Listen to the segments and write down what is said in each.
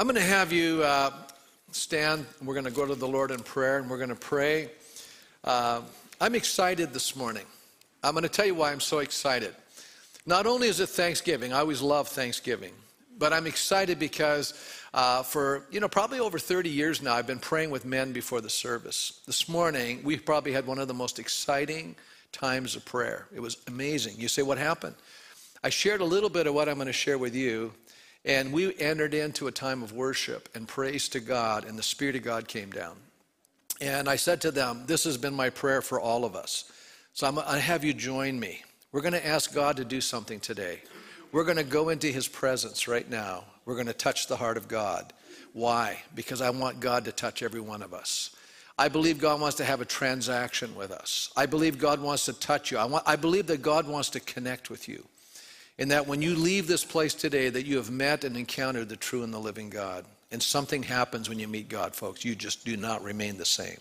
I'm going to have you uh, stand. We're going to go to the Lord in prayer and we're going to pray. Uh, I'm excited this morning. I'm going to tell you why I'm so excited. Not only is it Thanksgiving, I always love Thanksgiving, but I'm excited because uh, for, you know, probably over 30 years now, I've been praying with men before the service. This morning, we probably had one of the most exciting times of prayer. It was amazing. You say, what happened? I shared a little bit of what I'm going to share with you, and we entered into a time of worship and praise to God, and the Spirit of God came down. And I said to them, This has been my prayer for all of us. So I'm, going to have you join me. We're going to ask God to do something today. We're going to go into His presence right now. We're going to touch the heart of God. Why? Because I want God to touch every one of us. I believe God wants to have a transaction with us. I believe God wants to touch you. I, want, I believe that God wants to connect with you and that when you leave this place today that you have met and encountered the true and the living God. And something happens when you meet God, folks. You just do not remain the same.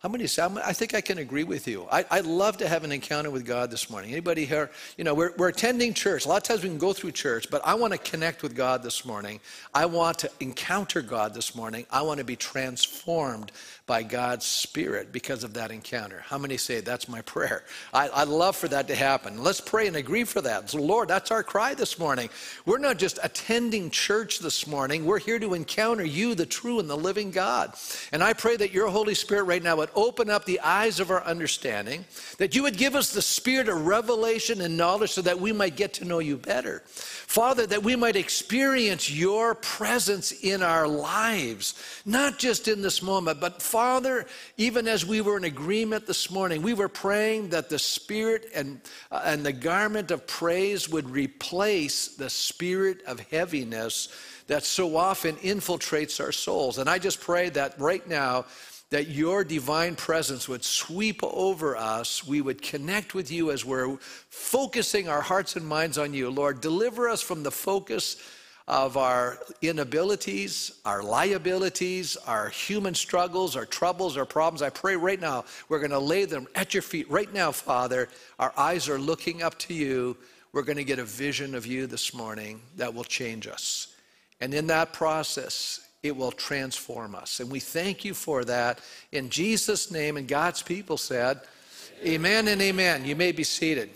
How many say, I think I can agree with you. I, would love to have an encounter with God this morning. Anybody here? You know, we're, we're attending church. A lot of times we can go through church, but I want to connect with God this morning. I want to encounter God this morning. I want to be transformed by God's Spirit because of that encounter. How many say that's my prayer? I, would love for that to happen. Let's pray and agree for that. So, Lord, that's our cry this morning. We're not just attending church this morning, we're here to encounter you, the true and the living God. And I pray that your Holy Spirit right now would open up the eyes of our understanding, that you would give us the spirit of revelation and knowledge so that we might get to know you better. Father, that we might experience your presence in our lives, not just in this moment, but Father, even as we were in agreement this morning, we were praying that the spirit and, uh, and the garment of praise would replace the spirit of heaviness that so often infiltrates our souls. And I just pray that right now, that your divine presence would sweep over us. We would connect with you as we're focusing our hearts and minds on you. Lord, deliver us from the focus of our inabilities, our liabilities, our human struggles, our troubles, our problems. I pray right now, we're going to lay them at your feet right now, Father. Our eyes are looking up to you. We're going to get a vision of you this morning that will change us. And in that process, it will transform us. And we thank you for that in Jesus' name. And God's people said, Amen, amen and amen. You may be seated.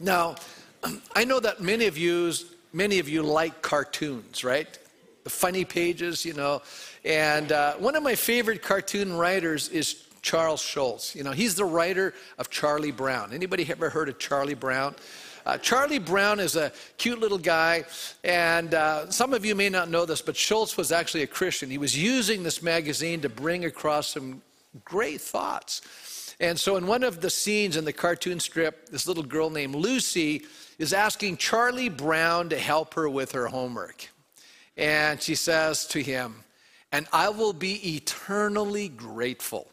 Now, I know that many of you, many of you like cartoons, right? The funny pages, you know. And uh, one of my favorite cartoon writers is Charles Schulz. You know, he's the writer of Charlie Brown. Anybody ever heard of Charlie Brown? Uh, Charlie Brown is a cute little guy, and uh, some of you may not know this, but Schulz was actually a Christian. He was using this magazine to bring across some great thoughts. And so, in one of the scenes in the cartoon strip, this little girl named Lucy is asking Charlie Brown to help her with her homework. And she says to him, And I will be eternally grateful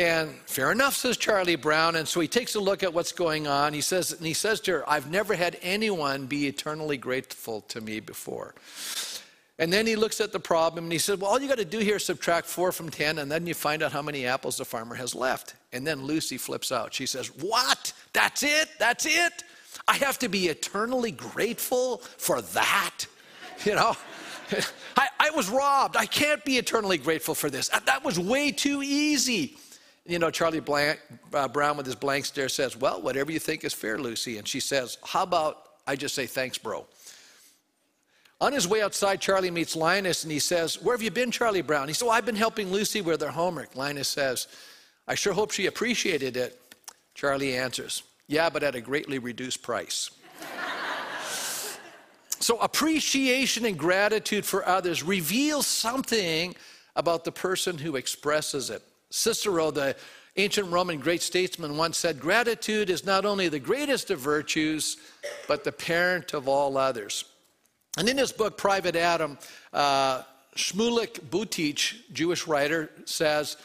and fair enough, says Charlie Brown. And so he takes a look at what's going on. He says, and he says to her, I've never had anyone be eternally grateful to me before. And then he looks at the problem and he says, Well, all you got to do here is subtract four from 10, and then you find out how many apples the farmer has left. And then Lucy flips out. She says, What? That's it? That's it? I have to be eternally grateful for that? You know? I, I was robbed. I can't be eternally grateful for this. That was way too easy. You know, Charlie Blank, uh, Brown with his blank stare says, Well, whatever you think is fair, Lucy. And she says, How about I just say thanks, bro? On his way outside, Charlie meets Linus and he says, Where have you been, Charlie Brown? He said, well, I've been helping Lucy with her homework. Linus says, I sure hope she appreciated it. Charlie answers, Yeah, but at a greatly reduced price. so, appreciation and gratitude for others reveals something about the person who expresses it. Cicero, the ancient Roman great statesman, once said, Gratitude is not only the greatest of virtues, but the parent of all others. And in his book, Private Adam, uh, Shmuley Boteach, Jewish writer, says,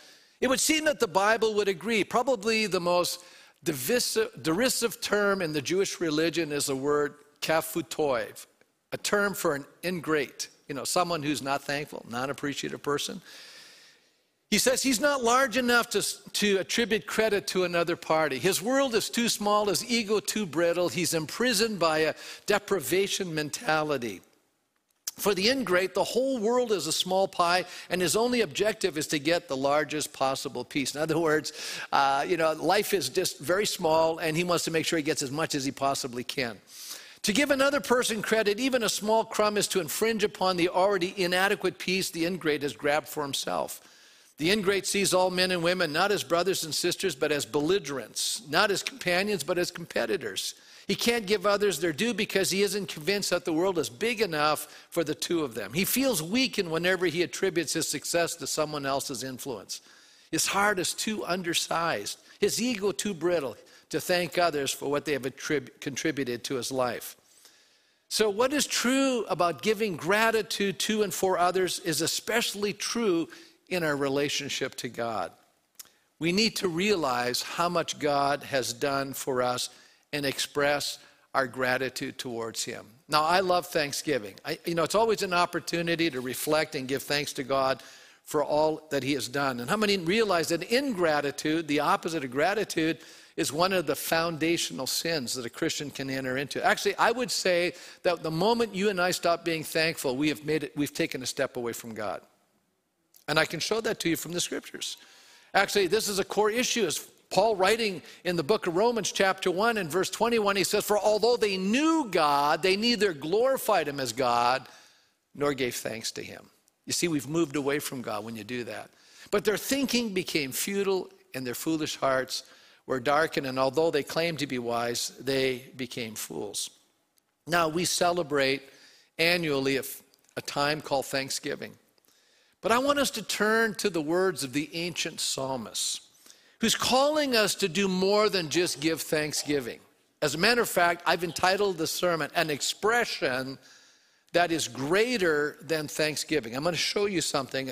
It would seem that the Bible would agree. Probably the most derisive, derisive term in the Jewish religion is the word kafui tov, a term for an ingrate, you know, someone who's not thankful, non appreciative person. He says he's not large enough to, to attribute credit to another party. His world is too small, his ego too brittle. He's imprisoned by a deprivation mentality. For the ingrate, the whole world is a small pie, and his only objective is to get the largest possible piece. In other words, uh, you know, life is just very small, and he wants to make sure he gets as much as he possibly can. To give another person credit, even a small crumb, is to infringe upon the already inadequate piece the ingrate has grabbed for himself. The ingrate sees all men and women not as brothers and sisters, but as belligerents, not as companions, but as competitors. He can't give others their due because he isn't convinced that the world is big enough for the two of them. He feels weakened whenever he attributes his success to someone else's influence. His heart is too undersized, his ego too brittle to thank others for what they have attrib- contributed to his life. So, what is true about giving gratitude to and for others is especially true in our relationship to God. We need to realize how much God has done for us and express our gratitude towards Him. Now, I love Thanksgiving. I, you know, it's always an opportunity to reflect and give thanks to God for all that He has done. And how many realize that ingratitude, the opposite of gratitude, is one of the foundational sins that a Christian can enter into. Actually, I would say that the moment you and I stop being thankful, we have made it, we've taken a step away from God. And I can show that to you from the scriptures. Actually, this is a core issue. As Paul writing in the book of Romans, chapter 1 and verse 21, he says, For although they knew God, they neither glorified him as God nor gave thanks to him. You see, we've moved away from God when you do that. But their thinking became futile and their foolish hearts were darkened, and although they claimed to be wise, they became fools. Now, we celebrate annually a time called Thanksgiving. But I want us to turn to the words of the ancient psalmist, who's calling us to do more than just give thanksgiving. As a matter of fact, I've entitled the sermon, An Expression that is greater than thanksgiving. I'm going to show you something.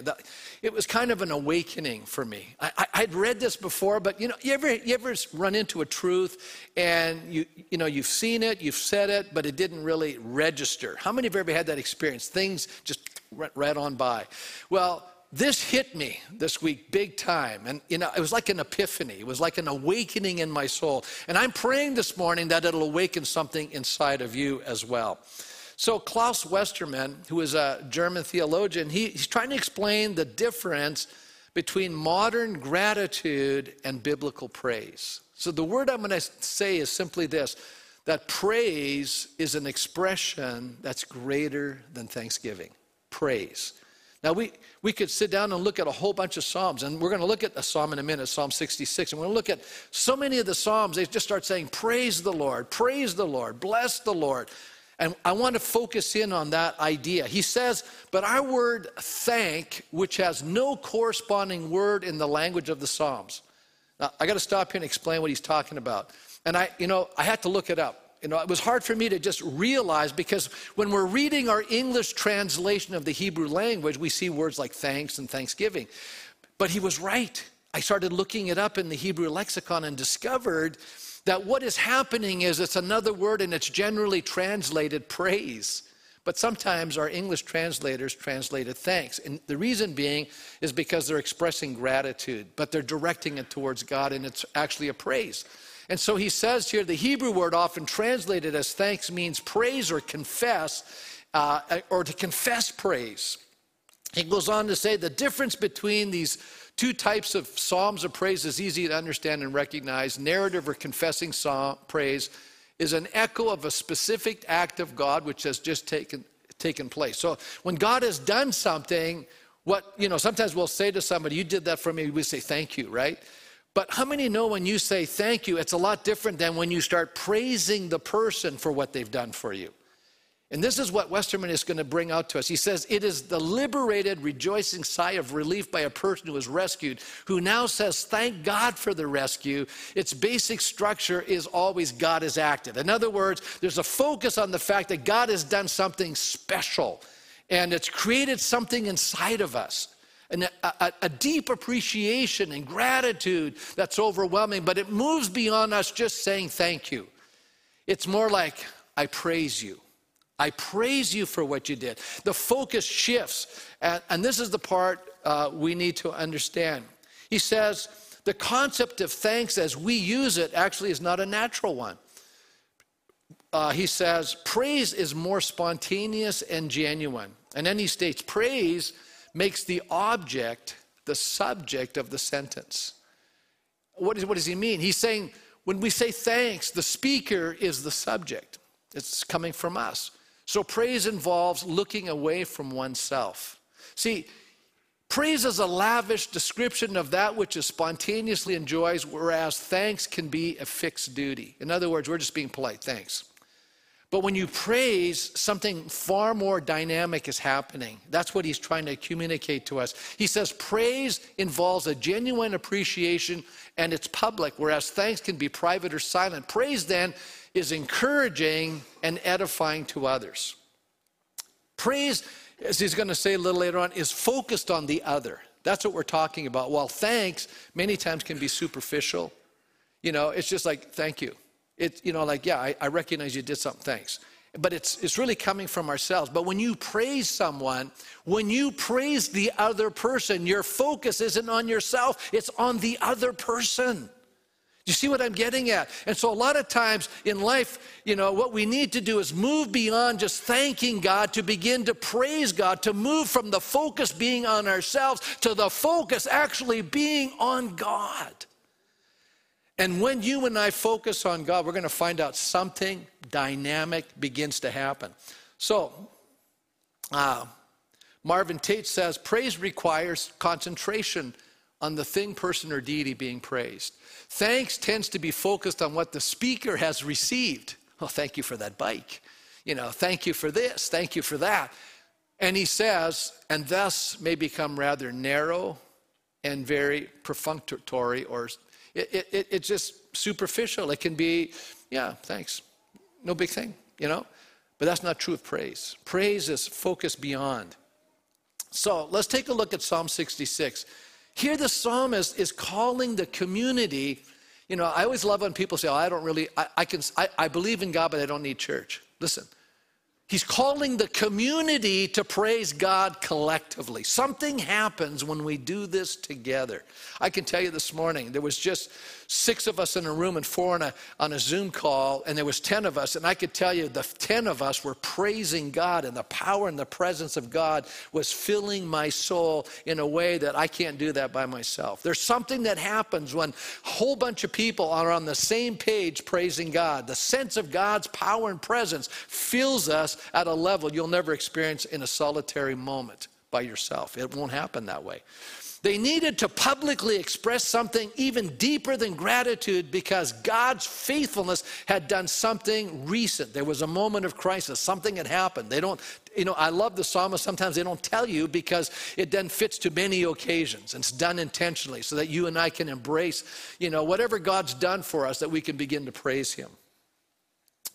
It was kind of an awakening for me. I, would read this before, but you know, you ever, you ever run into a truth and you, you know, you've seen it, you've said it, but it didn't really register? How many of you ever had that experience? Things just went right on by. Well, this hit me this week big time. And, you know, it was like an epiphany. It was like an awakening in my soul. And I'm praying this morning that it'll awaken something inside of you as well. So, Klaus Westermann, who is a German theologian, he, he's trying to explain the difference between modern gratitude and biblical praise. So, the word I'm going to say is simply this that praise is an expression that's greater than thanksgiving praise. Now, we, we could sit down and look at a whole bunch of Psalms, and we're going to look at a Psalm in a minute, Psalm 66, and we're going to look at so many of the Psalms, they just start saying, Praise the Lord, praise the Lord, bless the Lord. And I want to focus in on that idea. He says, But our word thank, which has no corresponding word in the language of the Psalms. Now, I got to stop here and explain what he's talking about. And I, you know, I had to look it up you know, it was hard for me to just realize because when we're reading our English translation of the Hebrew language, we see words like thanks and thanksgiving. But he was right. I started looking it up in the Hebrew lexicon and discovered that what is happening is it's another word and it's generally translated praise. But sometimes our English translators translated thanks. And the reason being is because they're expressing gratitude, but they're directing it towards God and it's actually a praise. And so he says here the Hebrew word, often translated as thanks, means praise or confess, uh, or to confess praise. He goes on to say the difference between these two types of psalms of praise is easy to understand and recognize. Narrative or confessing psalm praise is an echo of a specific act of God which has just taken, taken place. So when God has done something, what, you know, sometimes we'll say to somebody, You did that for me, we say thank you, right? But how many know when you say thank you, it's a lot different than when you start praising the person for what they've done for you? And this is what Westermann is going to bring out to us. He says, It is the liberated, rejoicing sigh of relief by a person who is rescued, who now says, Thank God for the rescue. Its basic structure is always God has acted. In other words, there's a focus on the fact that God has done something special, and it's created something inside of us and a, a, deep appreciation and gratitude that's overwhelming, but it moves beyond us just saying thank you. It's more like, I praise you. I praise you for what you did. The focus shifts, and, and this is the part uh, we need to understand. He says, the concept of thanks as we use it actually is not a natural one. uh, he says, praise is more spontaneous and genuine. And then he states, praise makes the object the subject of the sentence. What, is, what does he mean? He's saying, when we say thanks, the speaker is the subject, it's coming from us. So praise involves looking away from oneself. See, praise is a lavish description of that which is spontaneously enjoys, whereas thanks can be a fixed duty. In other words, we're just being polite, thanks. But when you praise, something far more dynamic is happening. That's what he's trying to communicate to us. He says praise involves a genuine appreciation and it's public, whereas thanks can be private or silent. Praise then is encouraging and edifying to others. Praise, as he's going to say a little later on, is focused on the other. That's what we're talking about. While thanks many times can be superficial, you know, it's just like, thank you. It's, you know, like, yeah, I, I recognize you did something, thanks. But it's, it's really coming from ourselves. But when you praise someone, when you praise the other person, your focus isn't on yourself, it's on the other person. You see what I'm getting at? And so, a lot of times in life, you know, what we need to do is move beyond just thanking God to begin to praise God, to move from the focus being on ourselves to the focus actually being on God. And when you and I focus on God, we're going to find out something dynamic begins to happen. So, uh, Marvin Tate says praise requires concentration on the thing, person, or deity being praised. Thanks tends to be focused on what the speaker has received. Oh, thank you for that bike. You know, thank you for this, thank you for that. And he says, and thus may become rather narrow and very perfunctory or it, it, it's just superficial. It can be, yeah, thanks. No big thing, you know? But that's not true of praise. Praise is focused beyond. So let's take a look at Psalm 66. Here, the psalmist is calling the community. You know, I always love when people say, oh, I don't really, I, I can, I, I believe in God, but I don't need church. Listen, He's calling the community to praise God collectively. Something happens when we do this together. I can tell you this morning, there was just six of us in a room and four on a, on a Zoom call, and there was 10 of us. And I could tell you the 10 of us were praising God, and the power and the presence of God was filling my soul in a way that I can't do that by myself. There's something that happens when a whole bunch of people are on the same page praising God. The sense of God's power and presence fills us at a level you'll never experience in a solitary moment by yourself. It won't happen that way. They needed to publicly express something even deeper than gratitude because God's faithfulness had done something recent. There was a moment of crisis, something had happened. They don't, you know, I love the psalmist. Sometimes they don't tell you because it then fits to many occasions it's done intentionally so that you and I can embrace, you know, whatever God's done for us that we can begin to praise Him.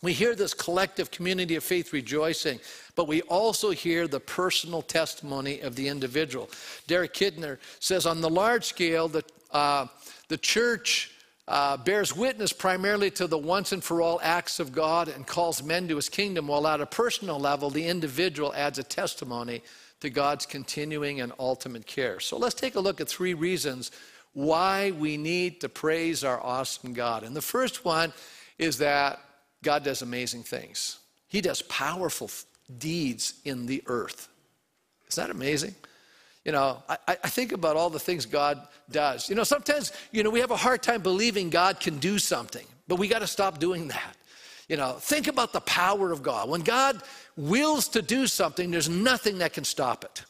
We hear this collective community of faith rejoicing, but we also hear the personal testimony of the individual. Derek Kidner says on the large scale, the, uh, the church uh, bears witness primarily to the once and for all acts of God and calls men to his kingdom, while at a personal level, the individual adds a testimony to God's continuing and ultimate care. So let's take a look at three reasons why we need to praise our awesome God. And the first one is that God does amazing things. He does powerful deeds in the earth. Is that amazing? You know, I, I, think about all the things God does. You know, sometimes, you know, we have a hard time believing God can do something, but we got to stop doing that. You know, think about the power of God. When God wills to do something, there's nothing that can stop it.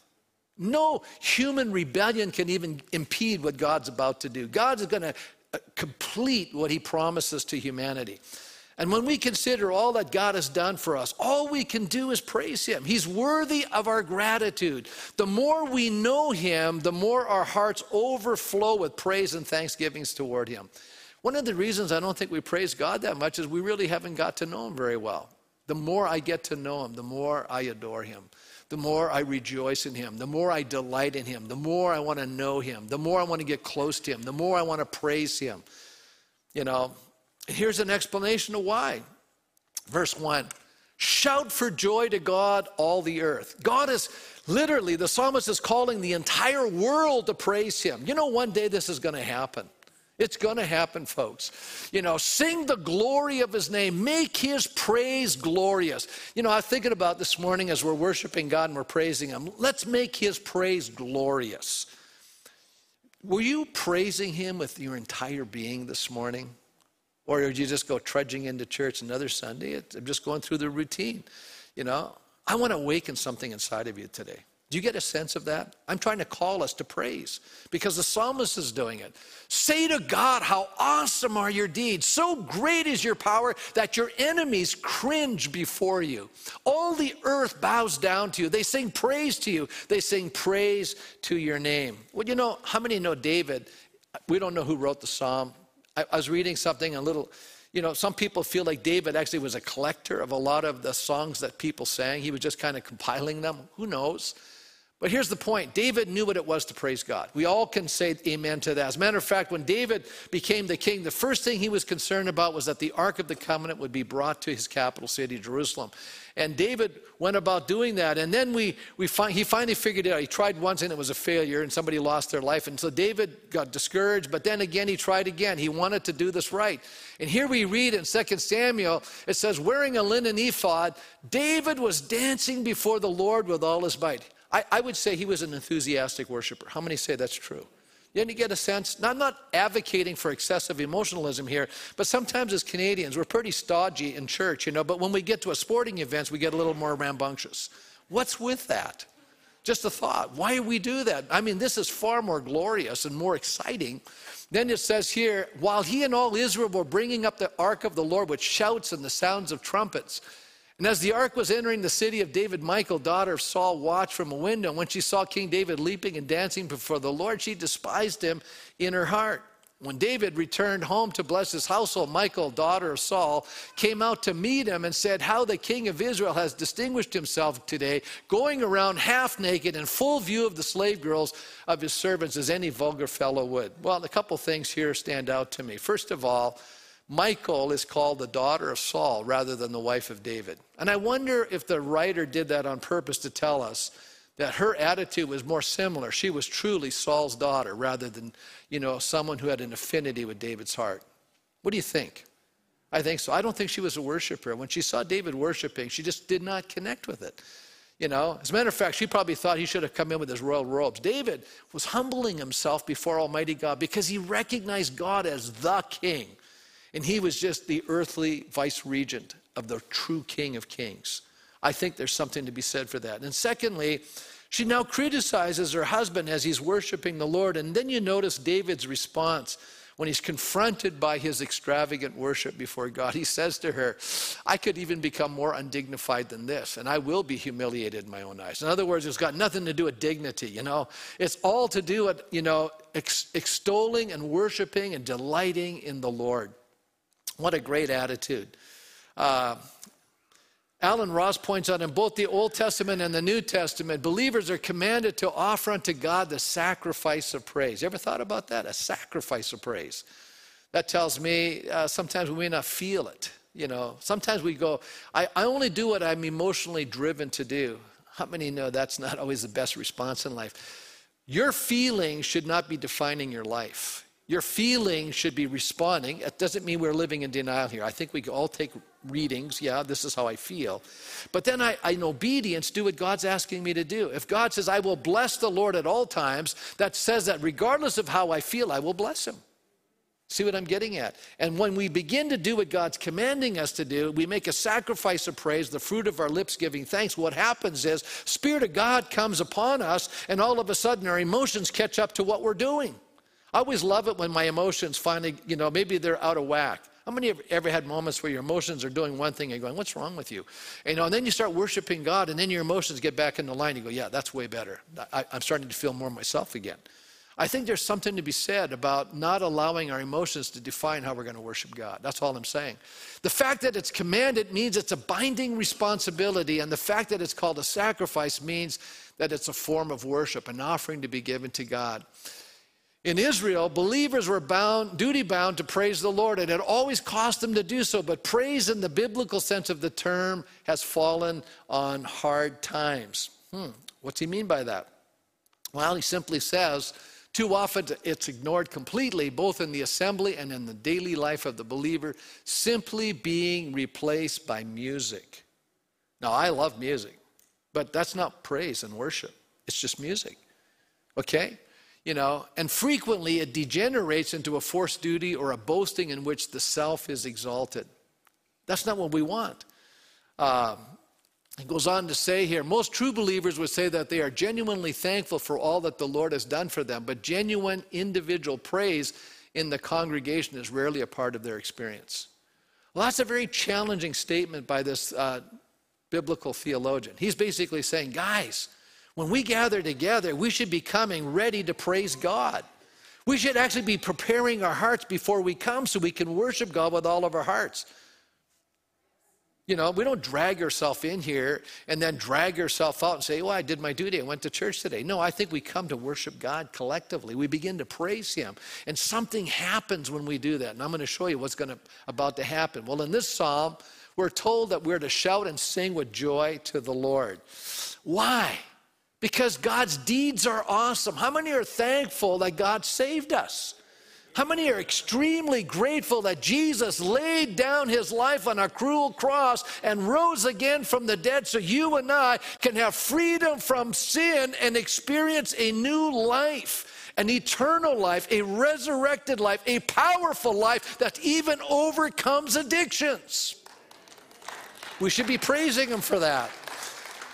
No human rebellion can even impede what God's about to do. God's going to uh, complete what he promises to humanity. And when we consider all that God has done for us, all we can do is praise Him. He's worthy of our gratitude. The more we know Him, the more our hearts overflow with praise and thanksgivings toward Him. One of the reasons I don't think we praise God that much is we really haven't got to know Him very well. The more I get to know Him, the more I adore Him. The more I rejoice in Him, the more I delight in Him, the more I want to know Him, the more I want to get close to Him, the more I want to praise Him. You know, Here's an explanation of why. Verse 1 Shout for joy to God, all the earth. God is literally, the psalmist is calling the entire world to praise him. You know, one day this is going to happen. It's going to happen, folks. You know, sing the glory of his name, make his praise glorious. You know, I was thinking about this morning as we're worshiping God and we're praising him. Let's make his praise glorious. Were you praising him with your entire being this morning? Or you just go trudging into church another Sunday? I'm just going through the routine. You know, I want to awaken something inside of you today. Do you get a sense of that? I'm trying to call us to praise because the psalmist is doing it. Say to God, How awesome are your deeds! So great is your power that your enemies cringe before you. All the earth bows down to you. They sing praise to you, they sing praise to your name. Well, you know, how many know David? We don't know who wrote the psalm. I, I was reading something a little you know, some people feel like David actually was a collector of a lot of the songs that people sang. He was just kind of compiling them. Who knows? But here's the point David knew what it was to praise God. We all can say amen to that. As a matter of fact, when David became the king, the first thing he was concerned about was that the Ark of the Covenant would be brought to his capital city, Jerusalem. And David went about doing that. And then we, we find, he finally figured it out. He tried once and it was a failure, and somebody lost their life. And so David got discouraged, but then again, he tried again. He wanted to do this right. And here we read in 2 Samuel, it says, wearing a linen ephod, David was dancing before the Lord with all his might. I, I would say he was an enthusiastic worshiper. How many say that's true? Then you get a sense, I'm not advocating for excessive emotionalism here, but sometimes as Canadians, we're pretty stodgy in church, you know, but when we get to a sporting event, we get a little more rambunctious. What's with that? Just a thought. Why do we do that? I mean, this is far more glorious and more exciting. Then it says here, while he and all Israel were bringing up the ark of the Lord with shouts and the sounds of trumpets, and as the ark was entering the city of David, Michal, daughter of Saul, watched from a window. When she saw King David leaping and dancing before the Lord, she despised him in her heart. When David returned home to bless his household, Michal, daughter of Saul, came out to meet him and said, How the king of Israel has distinguished himself today, going around half naked in full view of the slave girls of his servants as any vulgar fellow would. Well, a couple things here stand out to me. First of all, Michal is called the daughter of Saul rather than the wife of David. And I wonder if the writer did that on purpose to tell us that her attitude was more similar. She was truly Saul's daughter rather than, you know, someone who had an affinity with David's heart. What do you think? I think so. I don't think she was a worshiper. When she saw David worshiping, she just did not connect with it. You know, as a matter of fact, she probably thought he should have come in with his royal robes. David was humbling himself before Almighty God because he recognized God as the king. And he was just the earthly vice regent of the true King of Kings. I think there's something to be said for that. And secondly, she now criticizes her husband as he's worshiping the Lord. And then you notice David's response when he's confronted by his extravagant worship before God. He says to her, I could even become more undignified than this, and I will be humiliated in my own eyes. In other words, it's got nothing to do with dignity, you know. It's all to do with, you know, ex- extolling and worshiping and delighting in the Lord. What a great attitude. Uh, Allen Ross points out in both the Old Testament and the New Testament, believers are commanded to offer unto God the sacrifice of praise. You ever thought about that? A sacrifice of praise. That tells me uh, sometimes we may not feel it. You know, sometimes we go, I, I only do what I'm emotionally driven to do. How many know that's not always the best response in life? Your feelings should not be defining your life. Your feelings should be responding. It doesn't mean we're living in denial here. I think we all take readings. Yeah, this is how I feel. But then I, in obedience, do what God's asking me to do. If God says, I will bless the Lord at all times, that says that regardless of how I feel, I will bless him. See what I'm getting at? And when we begin to do what God's commanding us to do, we make a sacrifice of praise, the fruit of our lips giving thanks. What happens is, Spirit of God comes upon us, and all of a sudden our emotions catch up to what we're doing. I always love it when my emotions finally, you know, maybe they're out of whack. How many have ever had moments where your emotions are doing one thing and going, what's wrong with you? And, you know, and then you start worshiping God and then your emotions get back in the line. You go, yeah, that's way better. I, I'm starting to feel more myself again. I think there's something to be said about not allowing our emotions to define how we're going to worship God. That's all I'm saying. The fact that it's commanded means it's a binding responsibility, and the fact that it's called a sacrifice means that it's a form of worship, an offering to be given to God. In Israel, believers were bound, duty bound to praise the Lord, and it always cost them to do so. But praise, in the biblical sense of the term, has fallen on hard times. Hmm, what's he mean by that? Well, he simply says Too often it's ignored completely, both in the assembly and in the daily life of the believer, simply being replaced by music. Now, I love music, but that's not praise and worship, it's just music. Okay? You know, and frequently it degenerates into a forced duty or a boasting in which the self is exalted. That's not what we want. Uh, he goes on to say here most true believers would say that they are genuinely thankful for all that the Lord has done for them, but genuine individual praise in the congregation is rarely a part of their experience. Well, that's a very challenging statement by this uh, biblical theologian. He's basically saying, guys, when we gather together, we should be coming ready to praise God. We should actually be preparing our hearts before we come so we can worship God with all of our hearts. You know, we don't drag yourself in here and then drag yourself out and say, Oh, I did my duty. I went to church today. No, I think we come to worship God collectively. We begin to praise Him. And something happens when we do that. And I'm going to show you what's going to, about to happen. Well, in this psalm, we're told that we're to shout and sing with joy to the Lord. Why? Because God's deeds are awesome. How many are thankful that God saved us? How many are extremely grateful that Jesus laid down his life on a cruel cross and rose again from the dead so you and I can have freedom from sin and experience a new life? An eternal life, a resurrected life, a powerful life that even overcomes addictions. We should be praising Him for that.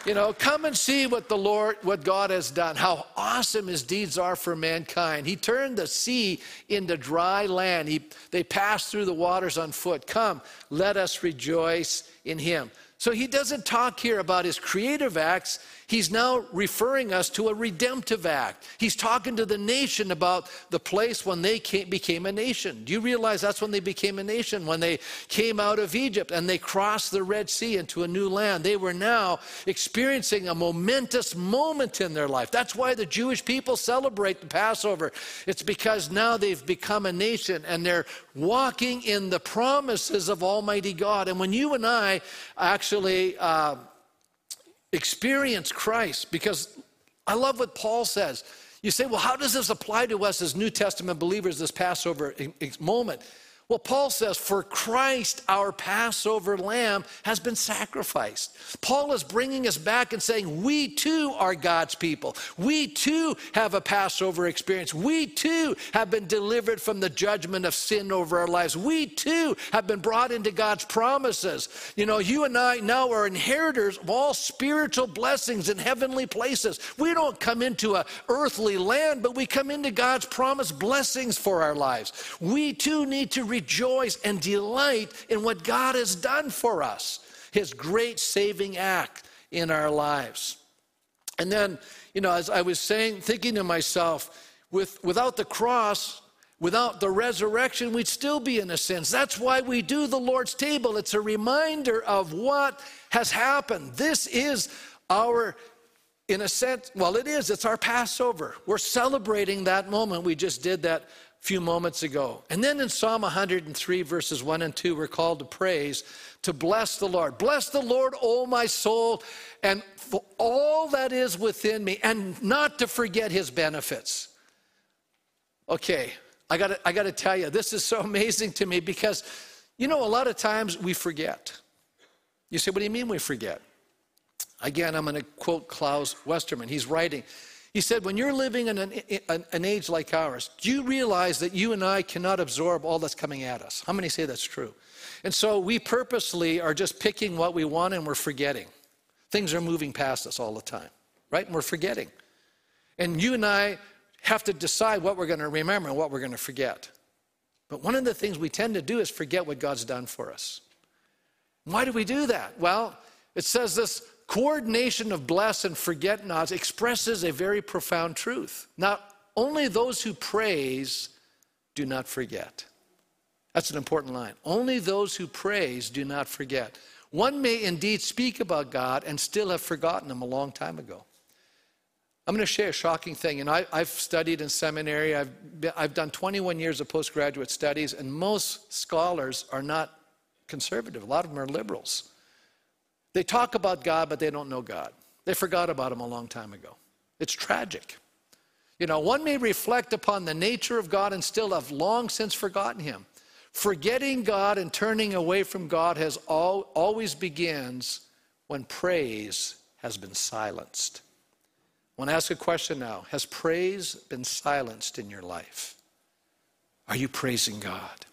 You know, come and see what the Lord, what God has done, how awesome his deeds are for mankind. He turned the sea into dry land. He, they passed through the waters on foot. Come, let us rejoice in him. So he doesn't talk here about his creative acts. He's now referring us to a redemptive act. He's talking to the nation about the place when they came, became a nation. Do you realize that's when they became a nation? When they came out of Egypt and they crossed the Red Sea into a new land. They were now experiencing a momentous moment in their life. That's why the Jewish people celebrate the Passover. It's because now they've become a nation and they're walking in the promises of Almighty God. And when you and I actually. Uh, experience Christ because I love what Paul says. You say, well, how does this apply to us as New Testament believers, this Passover moment? Well, Paul says, For Christ, our Passover lamb, has been sacrificed. Paul is bringing us back and saying, We too are God's people. We too have a Passover experience. We too have been delivered from the judgment of sin over our lives. We too have been brought into God's promises. You know, you and I now are inheritors of all spiritual blessings in heavenly places. We don't come into an earthly land, but we come into God's promised blessings for our lives. We too need to rejoice and delight in what God has done for us, his great saving act in our lives. And then, you know, as I was saying, thinking to myself, with, without the cross, without the resurrection, we'd still be in a sense. That's why we do the Lord's table. It's a reminder of what has happened. This is our, in a sense, well, it is, it's our Passover. We're celebrating that moment. We just did that few moments ago. And then in Psalm 103, verses 1 and 2, we're called to praise, to bless the Lord. Bless the Lord, O my soul, and for all that is within me, and not to forget his benefits. Okay, I gotta, I gotta tell you, this is so amazing to me because, you know, a lot of times we forget. You say, what do you mean we forget? Again, I'm to quote Klaus Westermann. He's writing, he said, when you're living in an, an, age like ours, do you realize that you and I cannot absorb all that's coming at us? How many say that's true? And so we purposely are just picking what we want and we're forgetting. Things are moving past us all the time, right? And we're forgetting. And you and I have to decide what we're going to remember and what we're going to forget. But one of the things we tend to do is forget what God's done for us. Why do we do that? Well, it says this coordination of bless and forget nots expresses a very profound truth. Not only those who praise do not forget. That's an important line. Only those who praise do not forget. One may indeed speak about God and still have forgotten him a long time ago. I'm going to share a shocking thing. And I, have studied in seminary, I've, been, I've done 21 years of postgraduate studies, and most scholars are not conservative. A lot of them are liberals. They talk about God, but they don't know God. They forgot about him a long time ago. It's tragic. You know, one may reflect upon the nature of God and still have long since forgotten him. Forgetting God and turning away from God has all, always begins when praise has been silenced. I want to ask a question now. Has praise been silenced in your life? Are you praising God?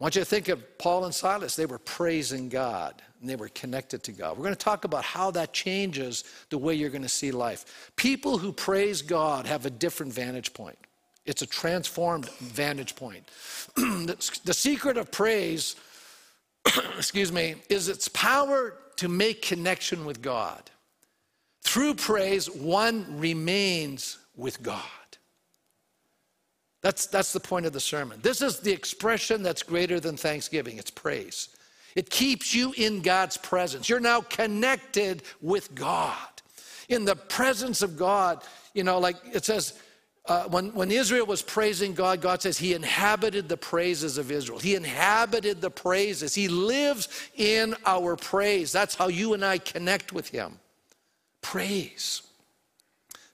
I want you to think of Paul and Silas. They were praising God and they were connected to God. We're going to talk about how that changes the way you're going to see life. People who praise God have a different vantage point, it's a transformed vantage point. the secret of praise, excuse me, is its power to make connection with God. Through praise, one remains with God. That's, that's the point of the sermon. This is the expression that's greater than thanksgiving it's praise. It keeps you in God's presence. You're now connected with God. In the presence of God, you know, like it says, uh, when, when Israel was praising God, God says He inhabited the praises of Israel. He inhabited the praises. He lives in our praise. That's how you and I connect with Him. Praise.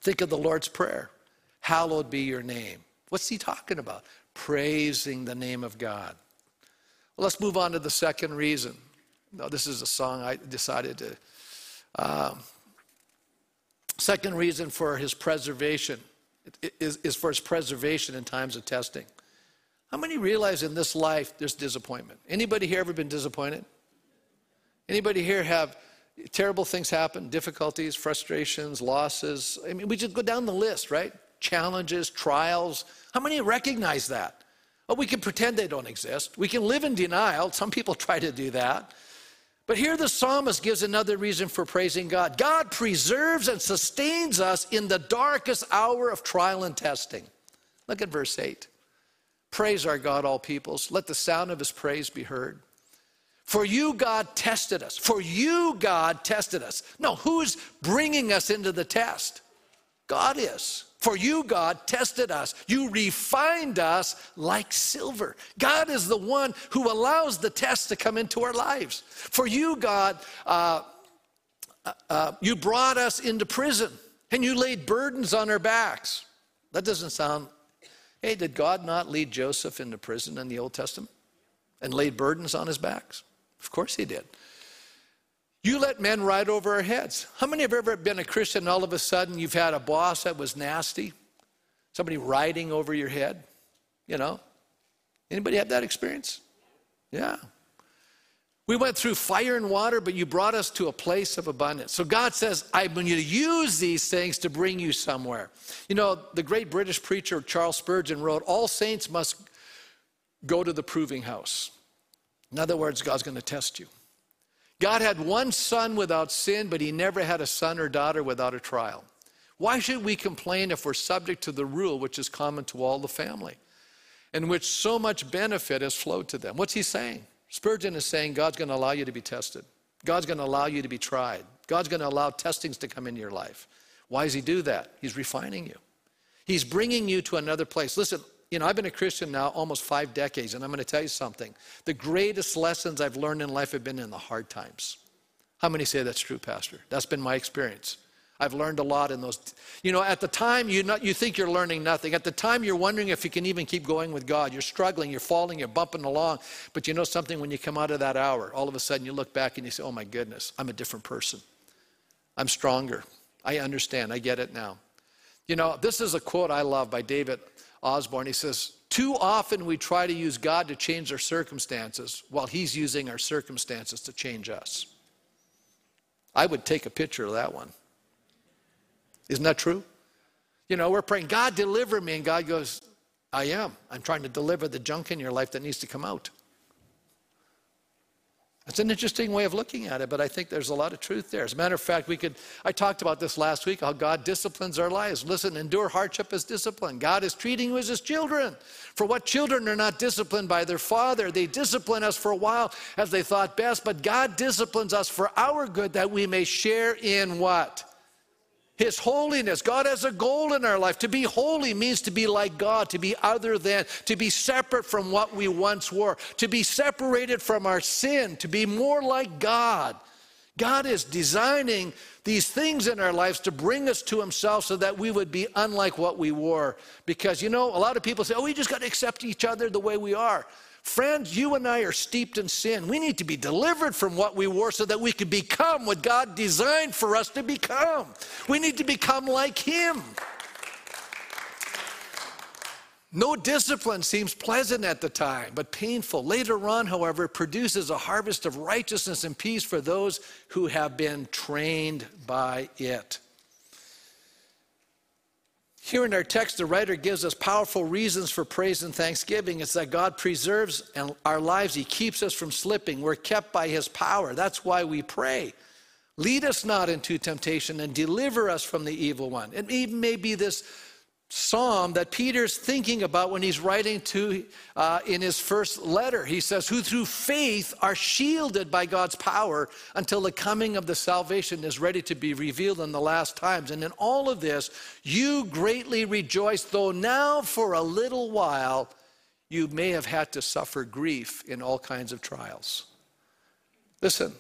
Think of the Lord's Prayer Hallowed be your name. What's he talking about? Praising the name of God. Well, let's move on to the second reason. No, this is a song I decided to. Um, second reason for his preservation is, is for his preservation in times of testing. How many realize in this life there's disappointment? Anybody here ever been disappointed? Anybody here have terrible things happen, difficulties, frustrations, losses? I mean, we just go down the list, right? Challenges, trials, how many recognize that? Well, we can pretend they don't exist. We can live in denial. Some people try to do that. But here the psalmist gives another reason for praising God. God preserves and sustains us in the darkest hour of trial and testing. Look at verse 8. Praise our God, all peoples. Let the sound of his praise be heard. For you, God, tested us. For you, God, tested us. No, who's bringing us into the test? God is. For you, God, tested us. You refined us like silver. God is the one who allows the test to come into our lives. For you, God, uh, uh, uh, you brought us into prison and you laid burdens on our backs. That doesn't sound, hey, did God not lead Joseph into prison in the Old Testament and laid burdens on his backs? Of course he did. You let men ride over our heads. How many have ever been a Christian and all of a sudden you've had a boss that was nasty? Somebody riding over your head? You know? Anybody have that experience? Yeah. We went through fire and water, but you brought us to a place of abundance. So God says, I'm going to use these things to bring you somewhere. You know, the great British preacher Charles Spurgeon wrote, All saints must go to the proving house. In other words, God's going to test you. God had one son without sin, but he never had a son or daughter without a trial. Why should we complain if we're subject to the rule which is common to all the family, in which so much benefit has flowed to them? What's he saying? Spurgeon is saying God's going to allow you to be tested. God's going to allow you to be tried. God's going to allow testings to come into your life. Why does he do that? He's refining you. He's bringing you to another place. Listen, you know, I've been a Christian now almost five decades, and I'm going to tell you something. The greatest lessons I've learned in life have been in the hard times. How many say that's true, Pastor? That's been my experience. I've learned a lot in those. You know, at the time, you, not, you think you're learning nothing. At the time, you're wondering if you can even keep going with God. You're struggling, you're falling, you're bumping along. But you know something? When you come out of that hour, all of a sudden you look back and you say, oh my goodness, I'm a different person. I'm stronger. I understand. I get it now. You know, this is a quote I love by David Osborne. He says, Too often we try to use God to change our circumstances while He's using our circumstances to change us. I would take a picture of that one. Isn't that true? You know, we're praying, God, deliver me. And God goes, I am. I'm trying to deliver the junk in your life that needs to come out. It's an interesting way of looking at it, but I think there's a lot of truth there. As a matter of fact, we could, I talked about this last week, how God disciplines our lives. Listen, endure hardship as discipline. God is treating you as his children. For what children are not disciplined by their father? They discipline us for a while as they thought best, but God disciplines us for our good that we may share in what? His holiness. God has a goal in our life. To be holy means to be like God, to be other than, to be separate from what we once were, to be separated from our sin, to be more like God. God is designing these things in our lives to bring us to Himself so that we would be unlike what we were. Because, you know, a lot of people say, oh, we just got to accept each other the way we are. Friends, you and I are steeped in sin. We need to be delivered from what we were so that we could become what God designed for us to become. We need to become like Him. No discipline seems pleasant at the time, but painful. Later on, however, it produces a harvest of righteousness and peace for those who have been trained by it. Here in our text, the writer gives us powerful reasons for praise and thanksgiving. It's that God preserves our lives, He keeps us from slipping. We're kept by His power. That's why we pray. Lead us not into temptation and deliver us from the evil one. It may be this psalm that Peter's thinking about when he's writing to uh, in his first letter. He says, Who through faith are shielded by God's power until the coming of the salvation is ready to be revealed in the last times. And in all of this, you greatly rejoice, though now for a little while you may have had to suffer grief in all kinds of trials. Listen,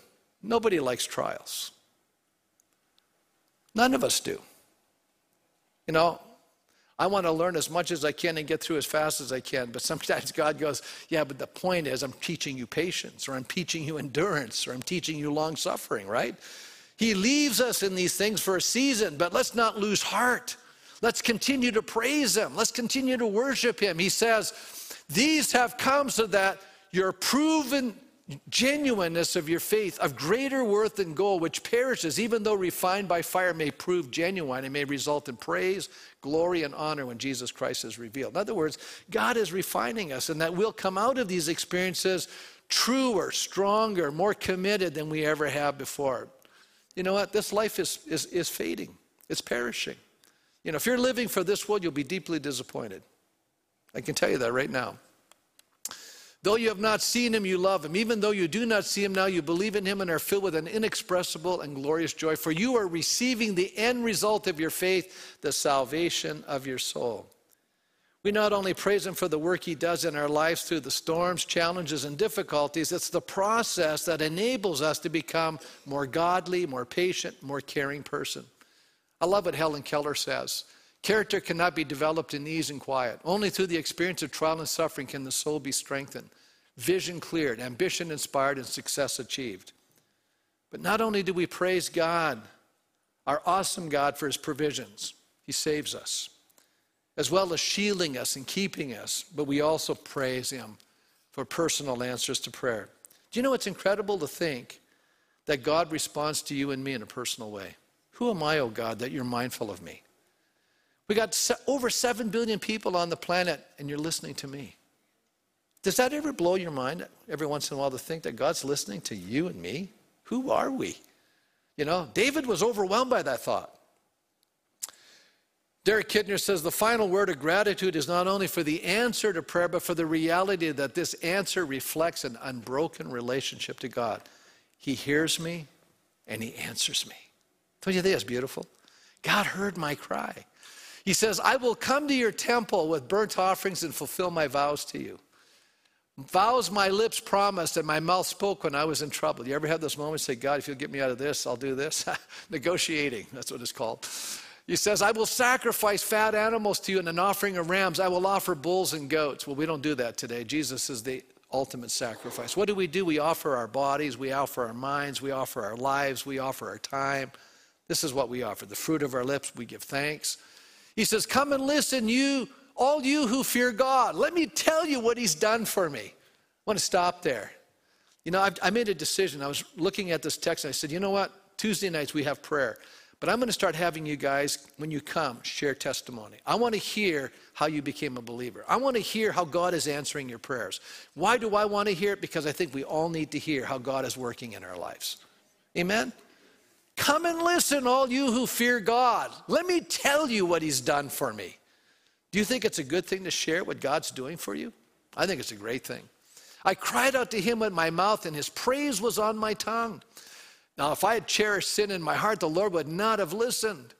nobody likes trials. None of us do. You know, I want to learn as much as I can and get through as fast as I can. But sometimes God goes, Yeah, but the point is, I'm teaching you patience, or I'm teaching you endurance, or I'm teaching you long suffering, right? He leaves us in these things for a season, but let's not lose heart. Let's continue to praise Him. Let's continue to worship Him. He says, These have come so that your proven genuineness of your faith of greater worth than gold, which perishes, even though refined by fire, may prove genuine and may result in praise, glory, and honor when Jesus Christ is revealed. In other words, God is refining us, and that we'll come out of these experiences truer, stronger, more committed than we ever have before. You know what? This life is, is, is fading, it's perishing. You know, if you're living for this world, you'll be deeply disappointed. I can tell you that right now. Though you have not seen him, you love him. Even though you do not see him now, you believe in him and are filled with an inexpressible and glorious joy. For you are receiving the end result of your faith, the salvation of your soul. We not only praise him for the work he does in our lives through the storms, challenges, and difficulties, it's the process that enables us to become more godly, more patient, more caring person. I love what Helen Keller says. Character cannot be developed in ease and quiet. Only through the experience of trial and suffering can the soul be strengthened, vision cleared, ambition inspired, and success achieved. But not only do we praise God, our awesome God, for his provisions, he saves us, as well as shielding us and keeping us, but we also praise him for personal answers to prayer. Do you know it's incredible to think that God responds to you and me in a personal way? Who am I, O oh God, that you're mindful of me? We got over 7 billion people on the planet, and you're listening to me. Does that ever blow your mind every once in a while to think that God's listening to you and me? Who are we? You know, David was overwhelmed by that thought. Derek Kidner says the final word of gratitude is not only for the answer to prayer, but for the reality that this answer reflects an unbroken relationship to God. He hears me and he answers me. Don't you think that's beautiful? God heard my cry. He says, I will come to your temple with burnt offerings and fulfill my vows to you. Vows my lips promised and my mouth spoke when I was in trouble. You ever have those moments say, God, if you'll get me out of this, I'll do this? Negotiating, that's what it's called. He says, I will sacrifice fat animals to you and an offering of rams. I will offer bulls and goats. Well, we don't do that today. Jesus is the ultimate sacrifice. What do we do? We offer our bodies, we offer our minds, we offer our lives, we offer our time. This is what we offer. The fruit of our lips, we give thanks. He says, Come and listen, you, all you who fear God. Let me tell you what He's done for me. I want to stop there. You know, I've, I made a decision. I was looking at this text and I said, You know what? Tuesday nights we have prayer. But I'm going to start having you guys, when you come, share testimony. I want to hear how you became a believer. I want to hear how God is answering your prayers. Why do I want to hear it? Because I think we all need to hear how God is working in our lives. Amen? Come and listen, all you who fear God. Let me tell you what He's done for me. Do you think it's a good thing to share what God's doing for you? I think it's a great thing. I cried out to Him with my mouth, and His praise was on my tongue. Now, if I had cherished sin in my heart, the Lord would not have listened.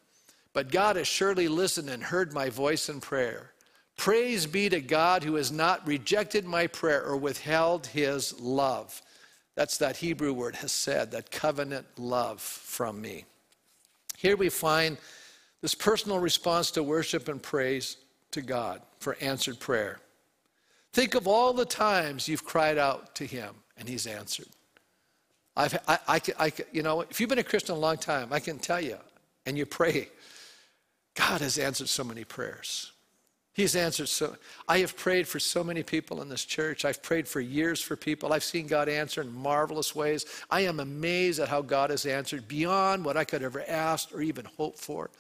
But God has surely listened and heard my voice in prayer. Praise be to God who has not rejected my prayer or withheld his love. That's that Hebrew word, hesed, that covenant love from me. Here we find this personal response to worship and praise to God for answered prayer. Think of all the times you've cried out to Him and He's answered. I've, I, I, I, you know, if you've been a Christian a long time, I can tell you, and you pray, God has answered so many prayers. He's answered so. I have prayed for so many people in this church. I've prayed for years for people. I've seen God answer in marvelous ways. I am amazed at how God has answered beyond what I could ever ask or even hope for.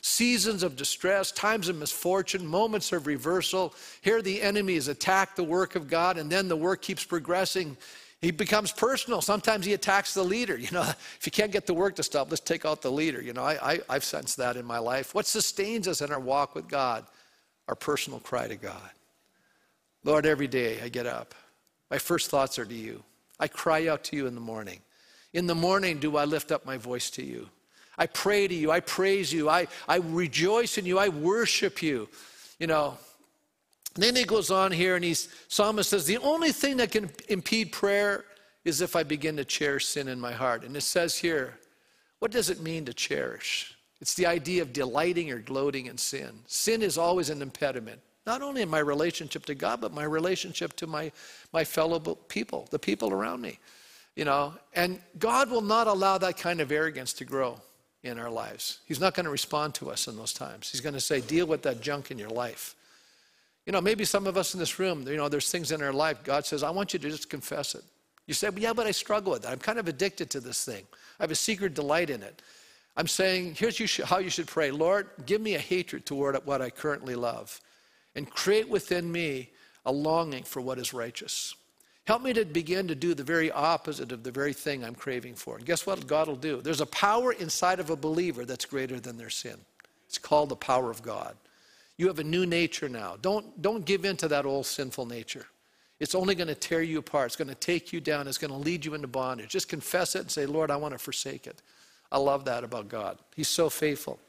Seasons of distress, times of misfortune, moments of reversal. Here the enemy has attacked the work of God, and then the work keeps progressing. He becomes personal. Sometimes he attacks the leader. You know, if you can't get the work to stop, let's take out the leader. You know, I, I, I've sensed that in my life. What sustains us in our walk with God? Our personal cry to God. Lord, every day I get up, my first thoughts are to you. I cry out to you in the morning. In the morning, do I lift up my voice to you? I pray to you. I praise you. I, I rejoice in you. I worship you. You know, then he goes on here and he's, psalmist says, the only thing that can impede prayer is if I begin to cherish sin in my heart. And it says here, what does it mean to cherish? It's the idea of delighting or gloating in sin. Sin is always an impediment, not only in my relationship to God, but my relationship to my, my fellow people, the people around me. You know, and God will not allow that kind of arrogance to grow in our lives. He's not going to respond to us in those times. He's going to say, deal with that junk in your life. You know, maybe some of us in this room, you know, there's things in our life, God says, I want you to just confess it. You say, well, yeah, but I struggle with that. I'm kind of addicted to this thing. I have a secret delight in it. I'm saying, here's you how you should pray Lord, give me a hatred toward what I currently love, and create within me a longing for what is righteous. Help me to begin to do the very opposite of the very thing I'm craving for. And guess what God will do? There's a power inside of a believer that's greater than their sin. It's called the power of God. You have a new nature now. Don't, don't give in to that old sinful nature. It's only going to tear you apart. It's going to take you down. It's going to lead you into bondage. Just confess it and say, Lord, I want to forsake it. I love that about God. He's so faithful.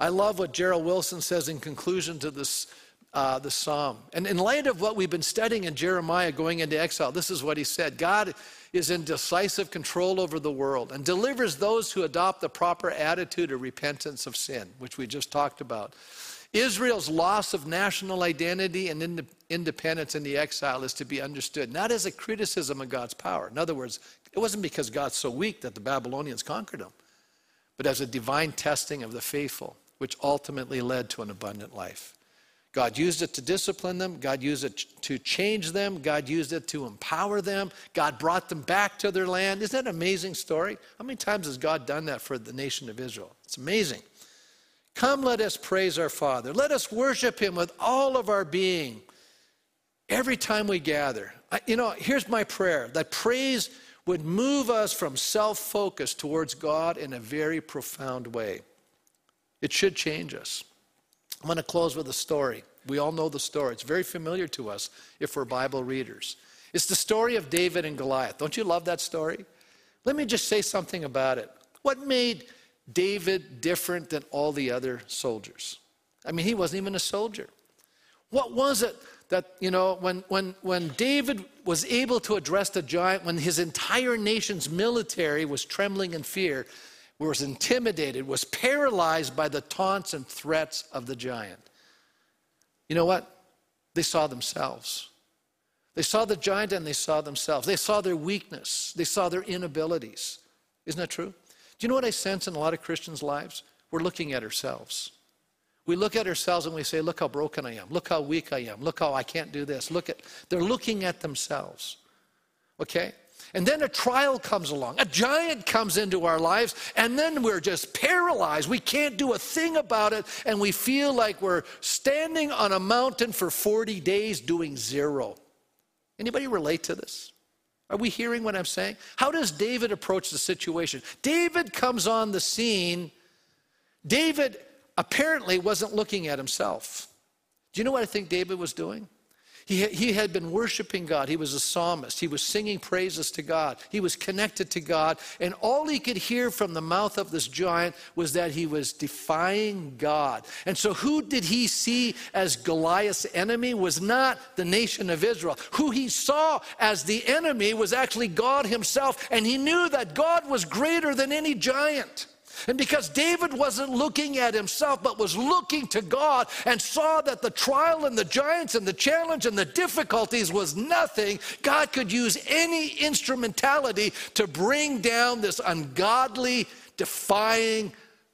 I love what Gerald Wilson says in conclusion to this, uh, the psalm. And in light of what we've been studying in Jeremiah going into exile, this is what he said God is in decisive control over the world and delivers those who adopt the proper attitude of repentance of sin, which we just talked about. Israel's loss of national identity and independence in the exile is to be understood not as a criticism of God's power. In other words, it wasn't because God's so weak that the Babylonians conquered him, but as a divine testing of the faithful, which ultimately led to an abundant life. God used it to discipline them. God used it to change them. God used it to empower them. God brought them back to their land. Isn't that an amazing story? How many times has God done that for the nation of Israel? It's amazing. Come, let us praise our Father. Let us worship Him with all of our being every time we gather. I, you know, here's my prayer that praise would move us from self focus towards God in a very profound way. It should change us. I'm going to close with a story. We all know the story, it's very familiar to us if we're Bible readers. It's the story of David and Goliath. Don't you love that story? Let me just say something about it. What made David different than all the other soldiers? I mean, he wasn't even a soldier. What was it that, you know, when, when, when David was able to address the giant, when his entire nation's military was trembling in fear, was intimidated, was paralyzed by the taunts and threats of the giant. You know what? They saw themselves. They saw the giant and they saw themselves. They saw their weakness. They saw their inabilities. Isn't that true? Do you know what I sense in a lot of Christians' lives? We're looking at ourselves. We look at ourselves and we say, Look how broken I am. Look how weak I am. Look how I can't do this. Look at, they're looking at themselves. Okay? And then a trial comes along. A giant comes into our lives, and then we're just paralyzed. We can't do a thing about it, and we feel like we're standing on a mountain for 40 days doing zero. Anybody relate to this? Are we hearing what I'm saying? How does David approach the situation? David comes on the scene. David apparently wasn't looking at himself. Do you know what I think David was doing? He, he had been worshiping God. He was a psalmist. He was singing praises to God. He was connected to God. And all he could hear from the mouth of this giant was that he was defying God. And so, who did he see as Goliath's enemy? Was not the nation of Israel. Who he saw as the enemy was actually God himself. And he knew that God was greater than any giant. And because David wasn't looking at himself, but was looking to God and saw that the trial and the giants and the challenge and the difficulties was nothing, God could use any instrumentality to bring down this ungodly, defying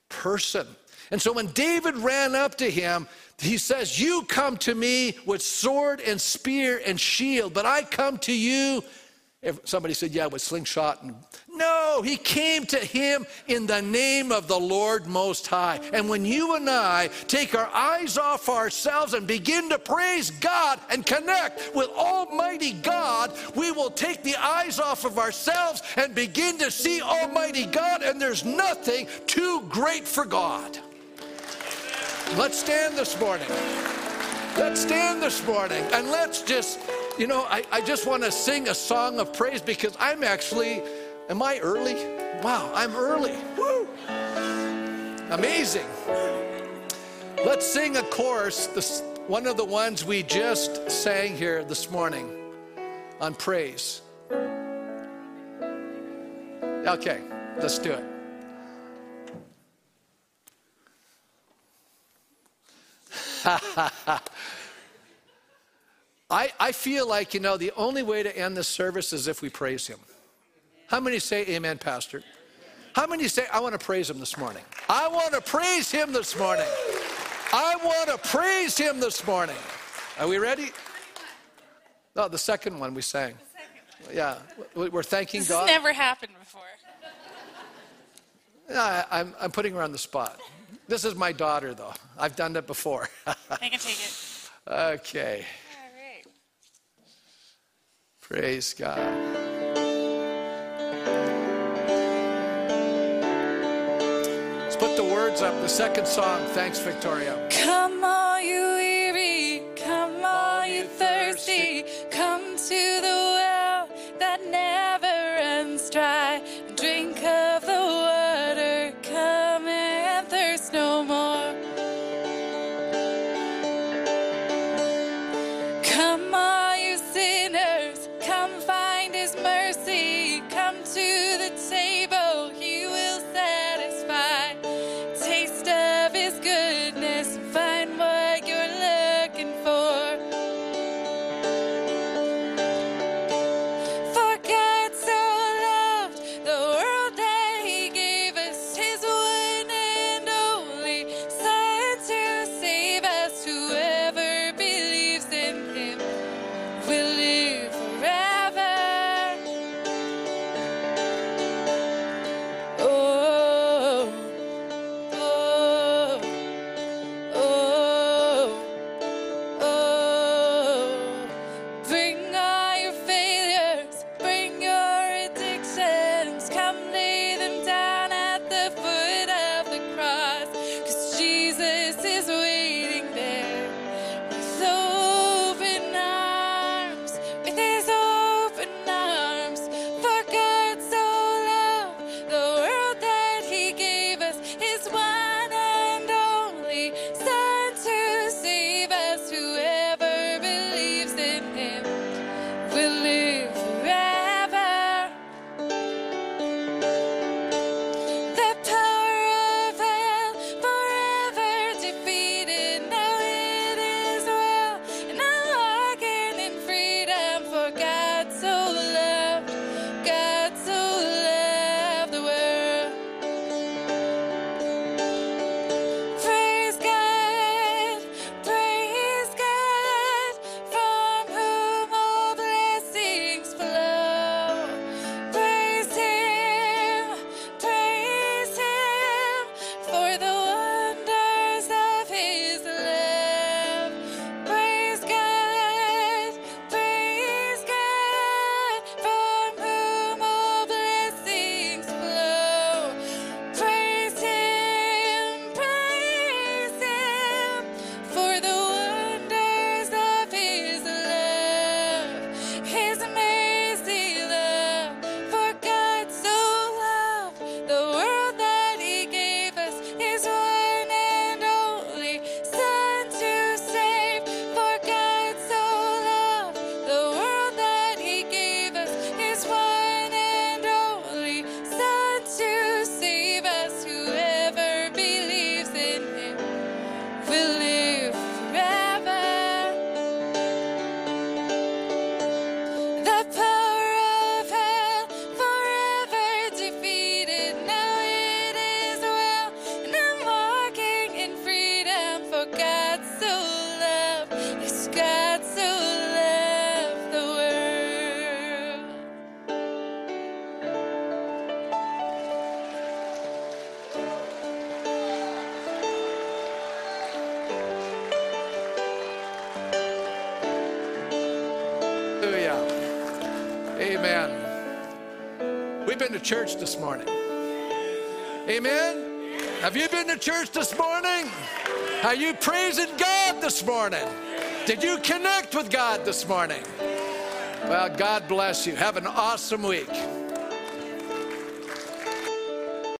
person. And so when David ran up to him, he says, You come to me with sword and spear and shield, but I come to you if somebody said, yeah, with slingshot. And, no, he came to him in the name of the Lord Most High. And when you and I take our eyes off ourselves and begin to praise God and connect with Almighty God, we will take the eyes off of ourselves and begin to see Almighty God, and there's nothing too great for God. Let's stand this morning. Let's stand this morning and let's just you know, I, I just want to sing a song of praise because I'm actually, am I early? Wow, I'm early. Woo! Amazing. Let's sing a chorus, this, one of the ones we just sang here this morning on praise. Okay, let's do it. I, I feel like, you know, the only way to end this service is if we praise Him. How many say amen, Pastor? How many say, I want to praise Him this morning? I want to praise Him this morning. I want to praise Him this morning. Are we ready? No, the second one we sang. Yeah, we're thanking this God. This never happened before. I'm, I'm putting her on the spot. This is my daughter, though. I've done that before. I can take it. Okay. Praise God. Let's put the words up. The second song. Thanks, Victoria. Come all you weary, come all you thirsty, come to the well that never been to church this morning. Amen. Have you been to church this morning? Are you praising God this morning? Did you connect with God this morning? Well, God bless you. Have an awesome week.